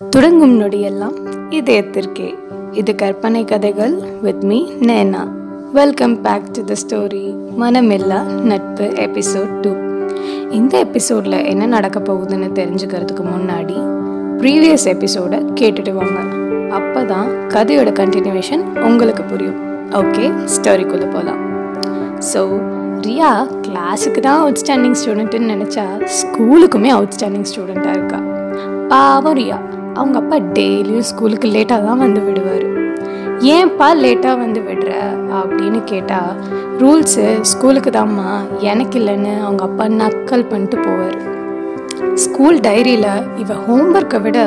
தொடங்கும் நொடியெல்லாம் இதயத்திற்கே. இது கற்பனை கதைகள் with me நேனா welcome back to the story மனமில்லா நட்பு எபிசோட் டூ இந்த எபிசோடில் என்ன நடக்க போகுதுன்னு தெரிஞ்சுக்கிறதுக்கு முன்னாடி ப்ரீவியஸ் எபிசோடை கேட்டுட்டு வாங்க. அப்போ தான் கதையோட கண்டினியூவேஷன் உங்களுக்கு புரியும். ஓகே ஸ்டோரிக்குள்ளே போகலாம் ஸோ ரியா கிளாஸுக்கு தான் அவுட்ஸ்டாண்டிங் ஸ்டூடெண்ட்டுன்னு நினச்சா ஸ்கூலுக்குமே அவுட்ஸ்டாண்டிங் ஸ்டூடெண்ட்டாக இருக்கா? பாவம் ரியா. அவங்க அப்பா டெய்லியும் ஸ்கூலுக்கு லேட்டாக தான் வந்து விடுவார். ஏன்ப்பா லேட்டாக வந்து விடுற? அப்படின்னு கேட்டால் ரூல்ஸு ஸ்கூலுக்கு தாம்மா எனக்கு இல்லைன்னு அவங்க அப்பா நக்கல் பண்ணிட்டு போவார். ஸ்கூல் டைரியில் இவன் ஹோம்ஒர்க்கை விட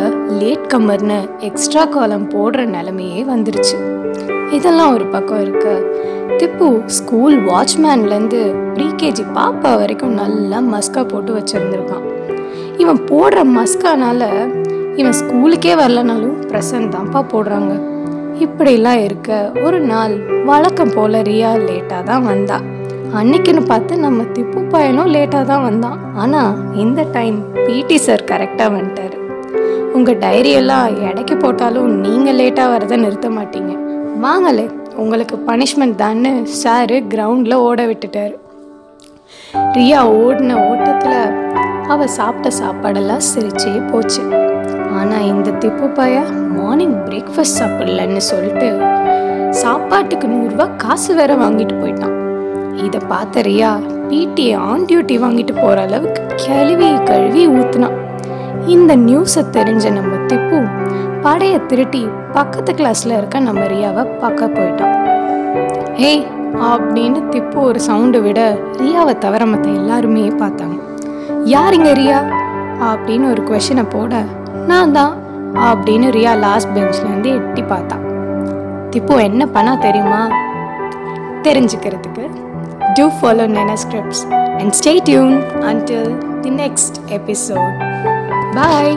லேட் கம்மர்னு எக்ஸ்ட்ரா காலம் போடுற நிலமையே வந்துருச்சு. இதெல்லாம் ஒரு பக்கம் இருக்கு. திப்பு ஸ்கூல் வாட்ச்மேன்லேருந்து ப்ரீகேஜி பாப்பா வரைக்கும் நல்லா மஸ்கா போட்டு வச்சுருந்துருக்கான். இவன் போடுற மஸ்கானால இவன் ஸ்கூலுக்கே வரலனாலும் ப்ரெசன்ட் தான்ப்பா போடுறாங்க. இப்படிலாம் இருக்க ஒரு நாள் வழக்கம் போல ரியா லேட்டாக தான் வந்தா. அன்னைக்குன்னு பார்த்து நம்ம திப்பு பையனும் லேட்டாக தான் வந்தான். ஆனால் இந்த டைம் பிடி சார் கரெக்டாக வந்துட்டாரு. உங்கள் டைரியெல்லாம் எடைக்கு போட்டாலும் நீங்கள் லேட்டாக வரதை நிறுத்த மாட்டீங்க. வாங்கலே உங்களுக்கு பனிஷ்மெண்ட் தான்னு சாரு கிரவுண்டில் ஓட விட்டுட்டார். ரியா ஓடின ஓட்டத்தில் அவள் சாப்பிட்ட சாப்பாடெல்லாம் சிரிச்சே போச்சு. ஆனால் இந்த திப்பு பைய மார்னிங் பிரேக்ஃபாஸ்ட் சாப்பிடலன்னு சொல்லிட்டு சாப்பாட்டுக்கு நூறுரூவா காசு வேற வாங்கிட்டு போயிட்டான். இதை பார்த்த ரியா பிடி ஆன் டியூட்டி வாங்கிட்டு போகிற அளவுக்கு கழுவி கழுவி ஊற்றுனான் இந்த நியூஸை தெரிஞ்ச நம்ம திப்பு படையை திருட்டி பக்கத்து கிளாஸில் இருக்க நம்ம ரியாவை பார்க்க போயிட்டான். ஏய் அப்படின்னு திப்பு ஒரு சவுண்டு விட ரியாவை தவிர மற்ற எல்லாருமே பார்த்தாங்க. யாருங்க ரியா? அப்படின்னு ஒரு கொஷனை போட நான் தான் அப்படின்னு ரியா லாஸ்ட் பெஞ்ச்லேருந்து எட்டி பார்த்தா திப்பு என்ன பண்ணா தெரியுமா தெரிஞ்சுக்கிறதுக்கு டூ ஃபாலோ நென scripts and stay tuned until the next episode bye